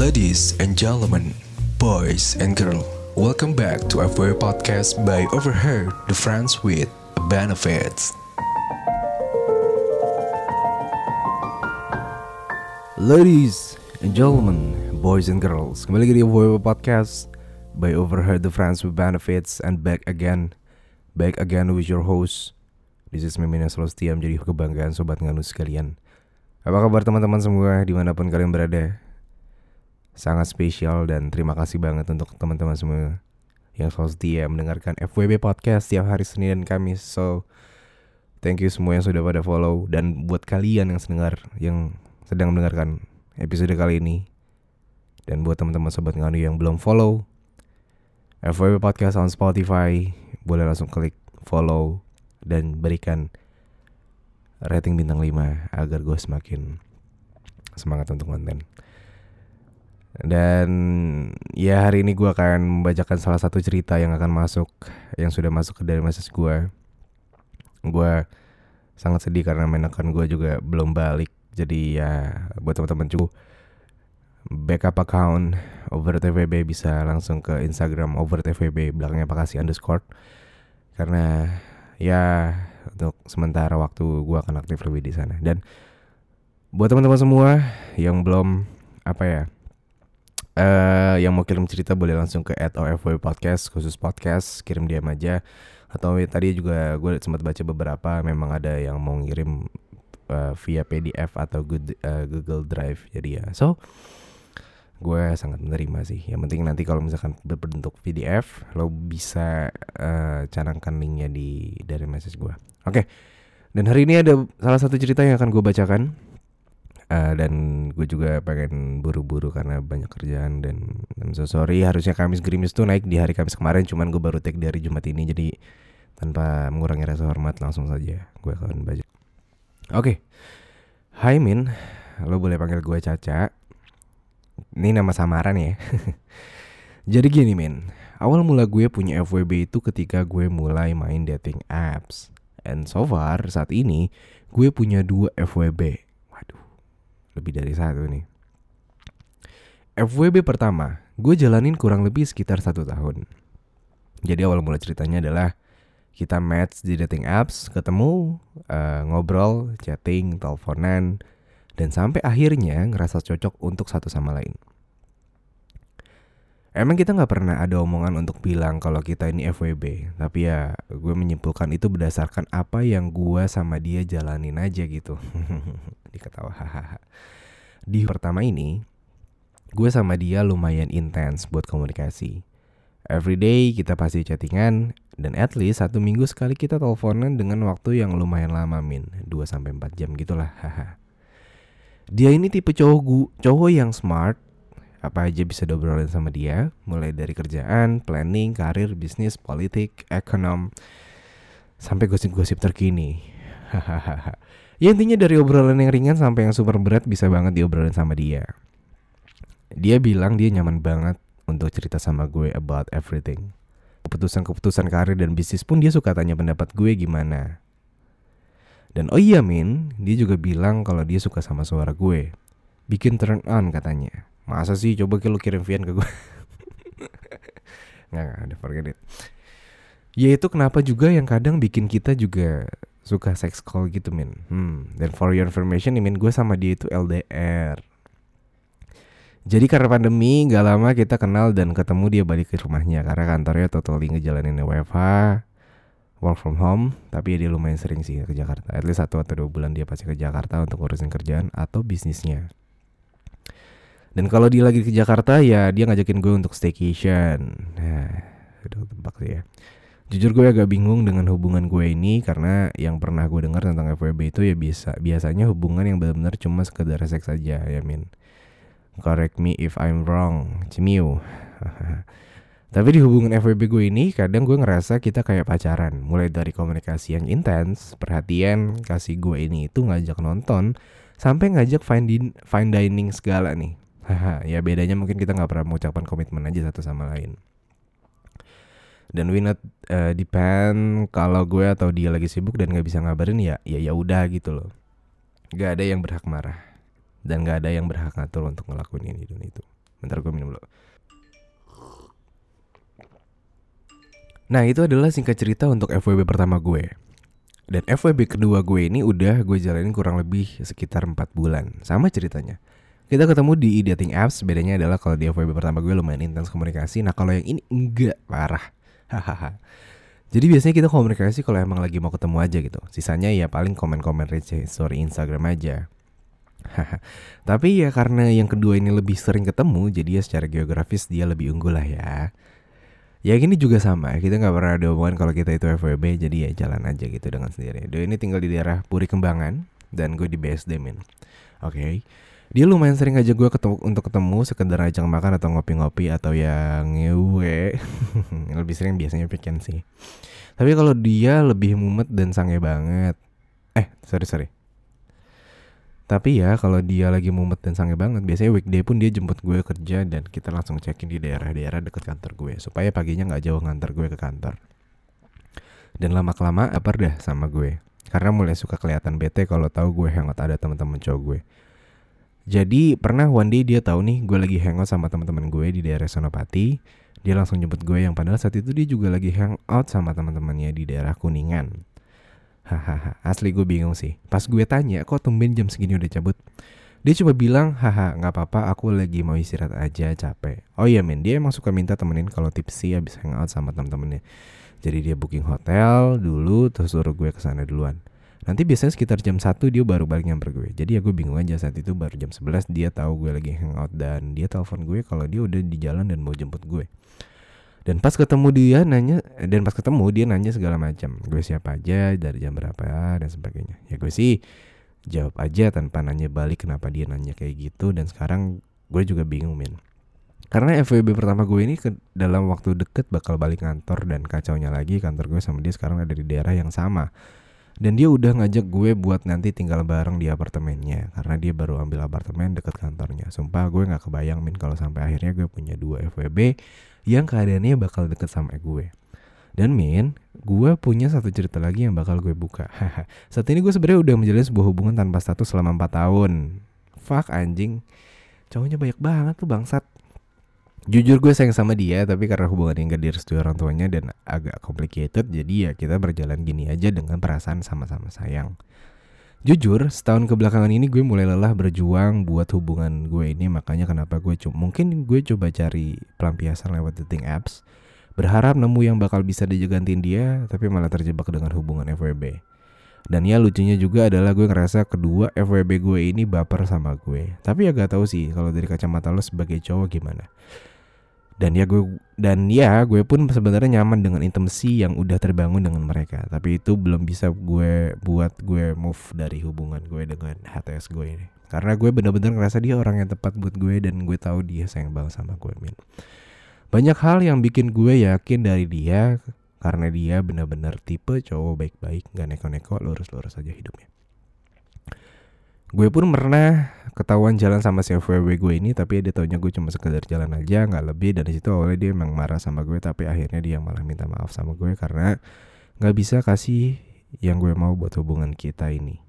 Ladies and gentlemen, boys and girls, welcome back to FW Podcast by Overheard, the friends with benefits. Ladies and gentlemen, boys and girls, kembali lagi di FW Podcast by Overheard, the friends with benefits, and back again, back again with your host. This is Mimin yang selalu setia menjadi kebanggaan sobat nganus sekalian. Apa kabar teman-teman semua di mana pun kalian berada? Sangat spesial dan terima kasih banget untuk teman-teman semua yang selalu setia mendengarkan FWB Podcast setiap hari Senin dan Kamis. So, thank you semua yang sudah pada follow dan buat kalian yang sedengar yang sedang mendengarkan episode kali ini dan buat teman-teman sobat nganu yang belum follow FWB Podcast on Spotify boleh langsung klik follow dan berikan rating bintang 5 agar gue semakin semangat untuk konten. Dan ya hari ini gue akan membacakan salah satu cerita yang akan masuk yang sudah masuk ke dari message gue. Gue sangat sedih karena menekan gue juga belum balik. Jadi ya buat teman-teman juga backup account over TVB bisa langsung ke Instagram over TVB belakangnya kasih underscore karena ya untuk sementara waktu gue akan aktif lebih di sana dan buat teman-teman semua yang belum apa ya eh yang mau kirim cerita boleh langsung ke @ofw podcast khusus podcast kirim DM aja. Atau ya, tadi juga gue sempat baca beberapa memang ada yang mau ngirim uh, via PDF atau good, uh, Google Drive. Jadi ya so gue sangat menerima sih. Yang penting nanti kalau misalkan berbentuk PDF lo bisa uh, canangkan linknya di dari message gue oke okay. dan hari ini ada salah satu cerita yang akan gue bacakan uh, dan gue juga pengen buru-buru karena banyak kerjaan dan I'm so sorry. Harusnya Kamis Gerimis tuh naik di hari Kamis kemarin cuman gue baru take dari Jumat ini. Jadi tanpa mengurangi rasa hormat langsung saja gue akan baca oke. Okay. Hai Min lo boleh panggil gue Caca. Ini nama samaran ya. Jadi gini Min. Awal mula gue punya FWB itu ketika gue mulai main dating apps. And so far saat ini gue punya dua FWB lebih dari satu nih. FWB pertama, gue jalanin kurang lebih sekitar satu tahun. Jadi awal mula ceritanya adalah kita match di dating apps, ketemu, uh, ngobrol, chatting, teleponan, dan sampai akhirnya ngerasa cocok untuk satu sama lain. Emang kita nggak pernah ada omongan untuk bilang kalau kita ini FWB, tapi ya gue menyimpulkan itu berdasarkan apa yang gue sama dia jalanin aja gitu. Diketawa hahaha. Di pertama ini, gue sama dia lumayan intens buat komunikasi. Everyday kita pasti chattingan dan at least satu minggu sekali kita teleponan dengan waktu yang lumayan lama min 2 sampai 4 jam gitulah haha. Dia ini tipe cowok cowok yang smart apa aja bisa diobrolin sama dia mulai dari kerjaan, planning, karir, bisnis, politik, ekonom sampai gosip-gosip terkini. Ya intinya dari obrolan yang ringan sampai yang super berat bisa banget diobrolin sama dia. Dia bilang dia nyaman banget untuk cerita sama gue about everything. Keputusan-keputusan karir dan bisnis pun dia suka tanya pendapat gue gimana. Dan oh iya Min, dia juga bilang kalau dia suka sama suara gue. Bikin turn on katanya. Masa sih? Coba lu kirim VN ke gue Nggak, nggak, ada forget it. Ya itu kenapa juga yang kadang bikin kita juga suka sex call gitu min. Hmm. Dan for your information nih min gue sama dia itu LDR jadi karena pandemi gak lama kita kenal dan ketemu dia balik ke rumahnya. Karena kantornya totally ngejalanin WFH Work from home Tapi ya dia lumayan sering sih ke Jakarta. At least satu atau dua bulan dia pasti ke Jakarta untuk urusin kerjaan atau bisnisnya dan kalau dia lagi ke Jakarta ya dia ngajakin gue untuk staycation. Nah, udah tebak sih ya. Jujur gue agak bingung dengan hubungan gue ini karena yang pernah gue dengar tentang FWB itu ya biasa biasanya hubungan yang benar-benar cuma sekedar seks saja ya min. Correct me if I'm wrong, cemiu. Tapi di hubungan FWB gue ini kadang gue ngerasa kita kayak pacaran Mulai dari komunikasi yang intens, perhatian, kasih gue ini itu ngajak nonton Sampai ngajak fine, din fine dining segala nih ya bedanya mungkin kita nggak pernah mengucapkan komitmen aja satu sama lain dan we not uh, depend kalau gue atau dia lagi sibuk dan nggak bisa ngabarin ya ya ya udah gitu loh nggak ada yang berhak marah dan nggak ada yang berhak ngatur untuk ngelakuin ini dan itu Bentar gue minum dulu. Nah itu adalah singkat cerita untuk FWB pertama gue. Dan FWB kedua gue ini udah gue jalanin kurang lebih sekitar 4 bulan. Sama ceritanya. Kita ketemu di dating apps, bedanya adalah kalau di FWB pertama gue lumayan intens komunikasi. Nah kalau yang ini enggak parah. Jadi biasanya kita komunikasi kalau emang lagi mau ketemu aja gitu. Sisanya ya paling komen-komen receh story Instagram aja. Tapi ya karena yang kedua ini lebih sering ketemu, jadi ya secara geografis dia lebih unggul lah ya. Ya gini juga sama, kita nggak pernah ada hubungan kalau kita itu FWB, jadi ya jalan aja gitu dengan sendiri. Dia ini tinggal di daerah Puri Kembangan dan gue di BSD min. Oke. Okay. Dia lumayan sering aja gue ketemu untuk ketemu sekedar ajang makan atau ngopi-ngopi atau yang ngewe. lebih sering biasanya weekend sih. Tapi kalau dia lebih mumet dan sange banget. Eh, sorry sorry. Tapi ya kalau dia lagi mumet dan sange banget, biasanya weekday pun dia jemput gue kerja dan kita langsung check-in di daerah-daerah deket kantor gue supaya paginya nggak jauh ngantar gue ke kantor. Dan lama kelama apa dah sama gue. Karena mulai suka kelihatan bete kalau tahu gue hangout ada teman-teman cowok gue. Jadi pernah one day dia tahu nih gue lagi hangout sama teman-teman gue di daerah Sonopati. Dia langsung jemput gue yang padahal saat itu dia juga lagi hangout sama teman-temannya di daerah Kuningan. Hahaha, asli gue bingung sih. Pas gue tanya, kok tumben jam segini udah cabut? Dia coba bilang, haha nggak apa-apa, aku lagi mau istirahat aja, capek. Oh iya men, dia emang suka minta temenin kalau tipsi habis hangout sama temen-temennya. Jadi dia booking hotel dulu, terus suruh gue ke sana duluan. Nanti biasanya sekitar jam 1 dia baru balik nyamper gue. Jadi ya gue bingung aja saat itu baru jam 11 dia tahu gue lagi hangout dan dia telepon gue kalau dia udah di jalan dan mau jemput gue. Dan pas ketemu dia nanya dan pas ketemu dia nanya segala macam. Gue siapa aja, dari jam berapa dan sebagainya. Ya gue sih jawab aja tanpa nanya balik kenapa dia nanya kayak gitu dan sekarang gue juga bingung min. Karena FWB pertama gue ini ke dalam waktu deket bakal balik kantor dan kacaunya lagi kantor gue sama dia sekarang ada di daerah yang sama dan dia udah ngajak gue buat nanti tinggal bareng di apartemennya karena dia baru ambil apartemen deket kantornya. Sumpah gue nggak kebayang min kalau sampai akhirnya gue punya dua FWB yang keadaannya bakal deket sama gue. Dan Min, gue punya satu cerita lagi yang bakal gue buka. Saat ini gue sebenarnya udah menjalin sebuah hubungan tanpa status selama 4 tahun. Fuck anjing. Cowoknya banyak banget tuh bangsat jujur gue sayang sama dia tapi karena hubungan yang gak direstui orang tuanya dan agak complicated jadi ya kita berjalan gini aja dengan perasaan sama-sama sayang. Jujur setahun kebelakangan ini gue mulai lelah berjuang buat hubungan gue ini makanya kenapa gue coba mungkin gue coba cari pelampiasan lewat dating apps berharap nemu yang bakal bisa dijagantiin dia tapi malah terjebak dengan hubungan FWB dan ya lucunya juga adalah gue ngerasa kedua FWB gue ini baper sama gue. Tapi ya gak tahu sih kalau dari kacamata lo sebagai cowok gimana dan ya gue dan ya gue pun sebenarnya nyaman dengan intimacy yang udah terbangun dengan mereka. Tapi itu belum bisa gue buat gue move dari hubungan gue dengan HTS gue ini. Karena gue bener-bener ngerasa dia orang yang tepat buat gue dan gue tahu dia sayang banget sama gue min. Banyak hal yang bikin gue yakin dari dia karena dia bener-bener tipe cowok baik-baik gak neko-neko lurus-lurus aja hidupnya gue pun pernah ketahuan jalan sama si FWB gue ini tapi dia taunya gue cuma sekedar jalan aja nggak lebih. Dan situ awalnya dia emang marah sama gue tapi akhirnya dia malah minta maaf sama gue karena nggak bisa kasih yang gue mau buat hubungan kita ini.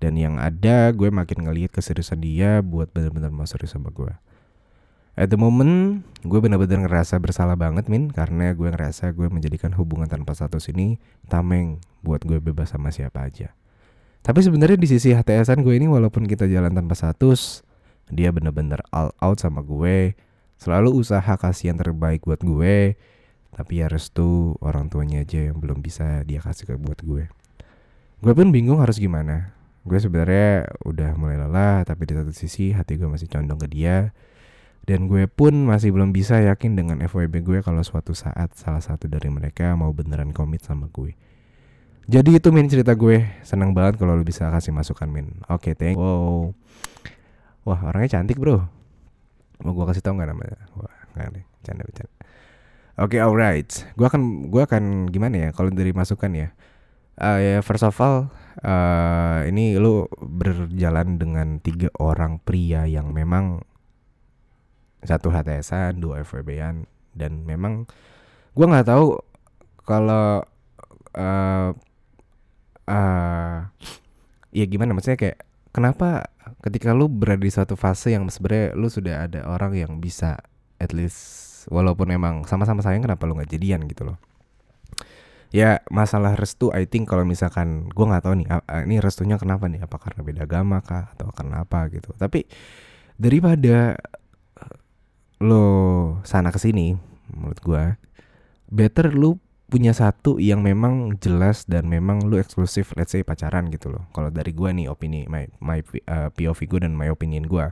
Dan yang ada gue makin ngelihat keseriusan dia buat bener-bener mau serius sama gue. At the moment, gue bener-bener ngerasa bersalah banget, Min, karena gue ngerasa gue menjadikan hubungan tanpa status ini tameng buat gue bebas sama siapa aja. Tapi sebenarnya di sisi HTSan gue ini walaupun kita jalan tanpa status, dia bener-bener all out sama gue. Selalu usaha kasih yang terbaik buat gue. Tapi ya restu orang tuanya aja yang belum bisa dia kasih ke buat gue. Gue pun bingung harus gimana. Gue sebenarnya udah mulai lelah, tapi di satu sisi hati gue masih condong ke dia. Dan gue pun masih belum bisa yakin dengan FWB gue kalau suatu saat salah satu dari mereka mau beneran komit sama gue. Jadi itu min cerita gue. Senang banget kalau lu bisa kasih masukan min. Oke, okay, thank. Wow. Wah orangnya cantik bro. Mau gue kasih tau nggak namanya? Wah nggak nih. Canda bercanda. Oke, okay, alright. Gue akan gue akan gimana ya kalau dari masukan ya. Uh, ya first of all, uh, ini lu berjalan dengan tiga orang pria yang memang satu HTSan, dua FWB-an dan memang gue nggak tahu kalau uh, uh, ya gimana? Maksudnya kayak kenapa ketika lu berada di suatu fase yang sebenarnya lu sudah ada orang yang bisa at least walaupun emang sama-sama sayang kenapa lu nggak jadian gitu loh? Ya masalah restu I think kalau misalkan gue nggak tahu nih ini restunya kenapa nih? Apa karena beda agama kah? Atau karena apa gitu? Tapi daripada lo sana ke sini menurut gue better lu punya satu yang memang jelas dan memang lu eksklusif let's say pacaran gitu loh. Kalau dari gue nih opini my my uh, POV gue dan my opinion gue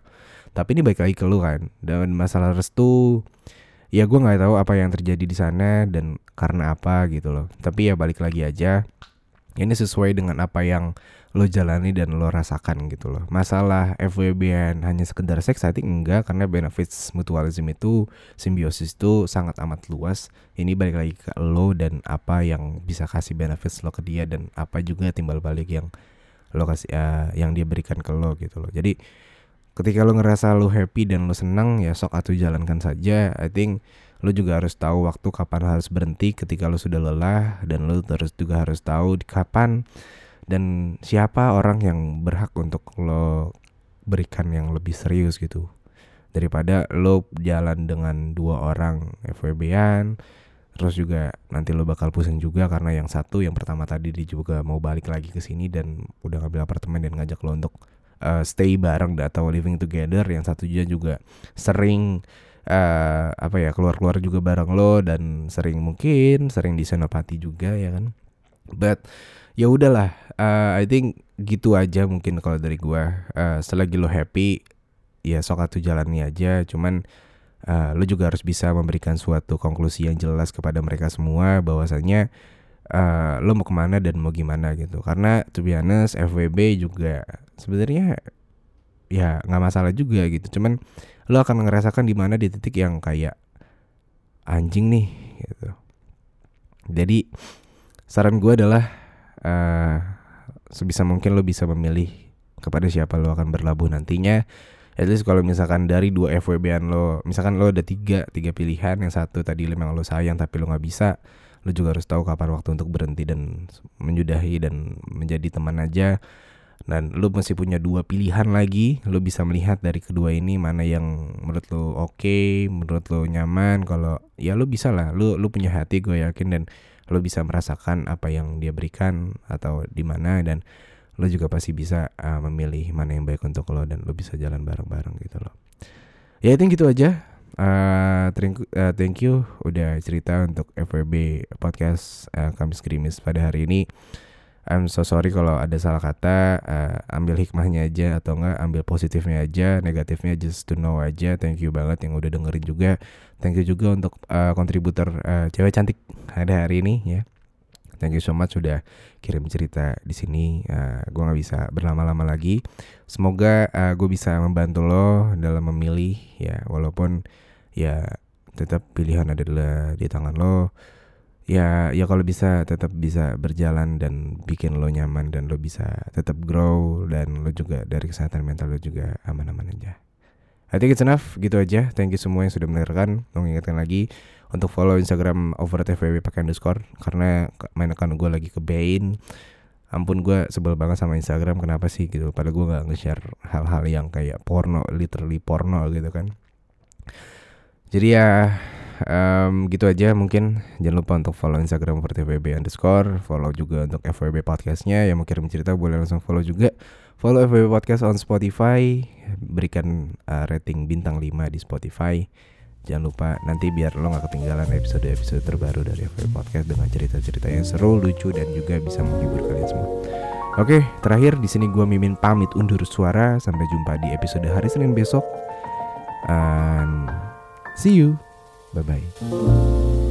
tapi ini baik lagi ke lu kan. Dan masalah restu ya gue nggak tahu apa yang terjadi di sana dan karena apa gitu loh. Tapi ya balik lagi aja ini sesuai dengan apa yang lo jalani dan lo rasakan gitu loh. Masalah FWB hanya sekedar seks I think enggak karena benefits mutualism itu simbiosis itu sangat amat luas. Ini balik lagi ke lo dan apa yang bisa kasih benefits lo ke dia dan apa juga timbal balik yang lo kasih uh, yang dia berikan ke lo gitu loh. Jadi ketika lo ngerasa lo happy dan lo senang ya sok atau jalankan saja. I think lo juga harus tahu waktu kapan harus berhenti ketika lo sudah lelah dan lo terus juga harus tahu di kapan dan siapa orang yang berhak untuk lo berikan yang lebih serius gitu? Daripada lo jalan dengan dua orang FWB-an terus juga nanti lo bakal pusing juga karena yang satu yang pertama tadi dia juga mau balik lagi ke sini dan udah ngambil apartemen dan ngajak lo untuk uh, stay bareng atau living together. Yang satu juga sering uh, apa ya keluar-keluar juga bareng lo dan sering mungkin sering di senopati juga ya kan? But ya udahlah uh, I think gitu aja mungkin kalau dari gua. Uh, selagi lo happy ya sok atuh jalani aja. Cuman uh, lo juga harus bisa memberikan suatu konklusi yang jelas kepada mereka semua bahwasanya uh, lo mau ke mana dan mau gimana gitu. Karena to be honest FWB juga sebenarnya ya nggak masalah juga gitu. Cuman lo akan ngerasakan di mana di titik yang kayak anjing nih gitu. Jadi saran gue adalah uh, sebisa mungkin lo bisa memilih kepada siapa lo akan berlabuh nantinya. At least kalau misalkan dari dua FWB-an lo misalkan lo ada tiga tiga pilihan yang satu tadi memang lo sayang tapi lo nggak bisa lu juga harus tahu kapan waktu untuk berhenti dan menyudahi dan menjadi teman aja. Dan lu masih punya dua pilihan lagi lu bisa melihat dari kedua ini mana yang menurut lu oke okay, menurut lu nyaman. Kalau ya lu bisa lah lu lu punya hati gue yakin dan lu bisa merasakan apa yang dia berikan atau di mana dan lu juga pasti bisa uh, memilih mana yang baik untuk lo dan lu bisa jalan bareng-bareng gitu loh ya itu gitu aja Uh, thank, uh, thank you udah cerita untuk FWB podcast uh, Kamis Krimis pada hari ini. I'm so sorry kalau ada salah kata. Uh, ambil hikmahnya aja atau enggak ambil positifnya aja, negatifnya just to know aja. Thank you banget yang udah dengerin juga. Thank you juga untuk uh, kontributor uh, cewek cantik ada hari ini ya. Thank you so much sudah kirim cerita di sini. Uh, gue nggak bisa berlama-lama lagi. Semoga uh, gue bisa membantu lo dalam memilih ya, walaupun ya tetap pilihan adalah di tangan lo ya ya kalau bisa tetap bisa berjalan dan bikin lo nyaman dan lo bisa tetap grow dan lo juga dari kesehatan mental lo juga aman-aman aja. I think it's enough gitu aja. Thank you semua yang sudah mendengarkan. Mengingatkan lagi untuk follow Instagram overtfwb pakai underscore karena main account gue lagi ke Bain. Ampun gue sebel banget sama Instagram kenapa sih gitu. Padahal gue nggak nge-share hal-hal yang kayak porno, literally porno gitu kan. Jadi ya um, gitu aja mungkin. Jangan lupa untuk follow Instagram FWB underscore. Follow juga untuk FWB podcastnya. Yang mau kirim cerita boleh langsung follow juga. Follow FWB podcast on Spotify. Berikan uh, rating bintang 5 di Spotify. Jangan lupa nanti biar lo gak ketinggalan episode-episode terbaru dari FWB podcast dengan cerita-cerita yang seru lucu dan juga bisa menghibur kalian semua. Oke, terakhir di sini gue Mimin pamit undur suara. Sampai jumpa di episode hari Senin besok. And See you. Bye bye.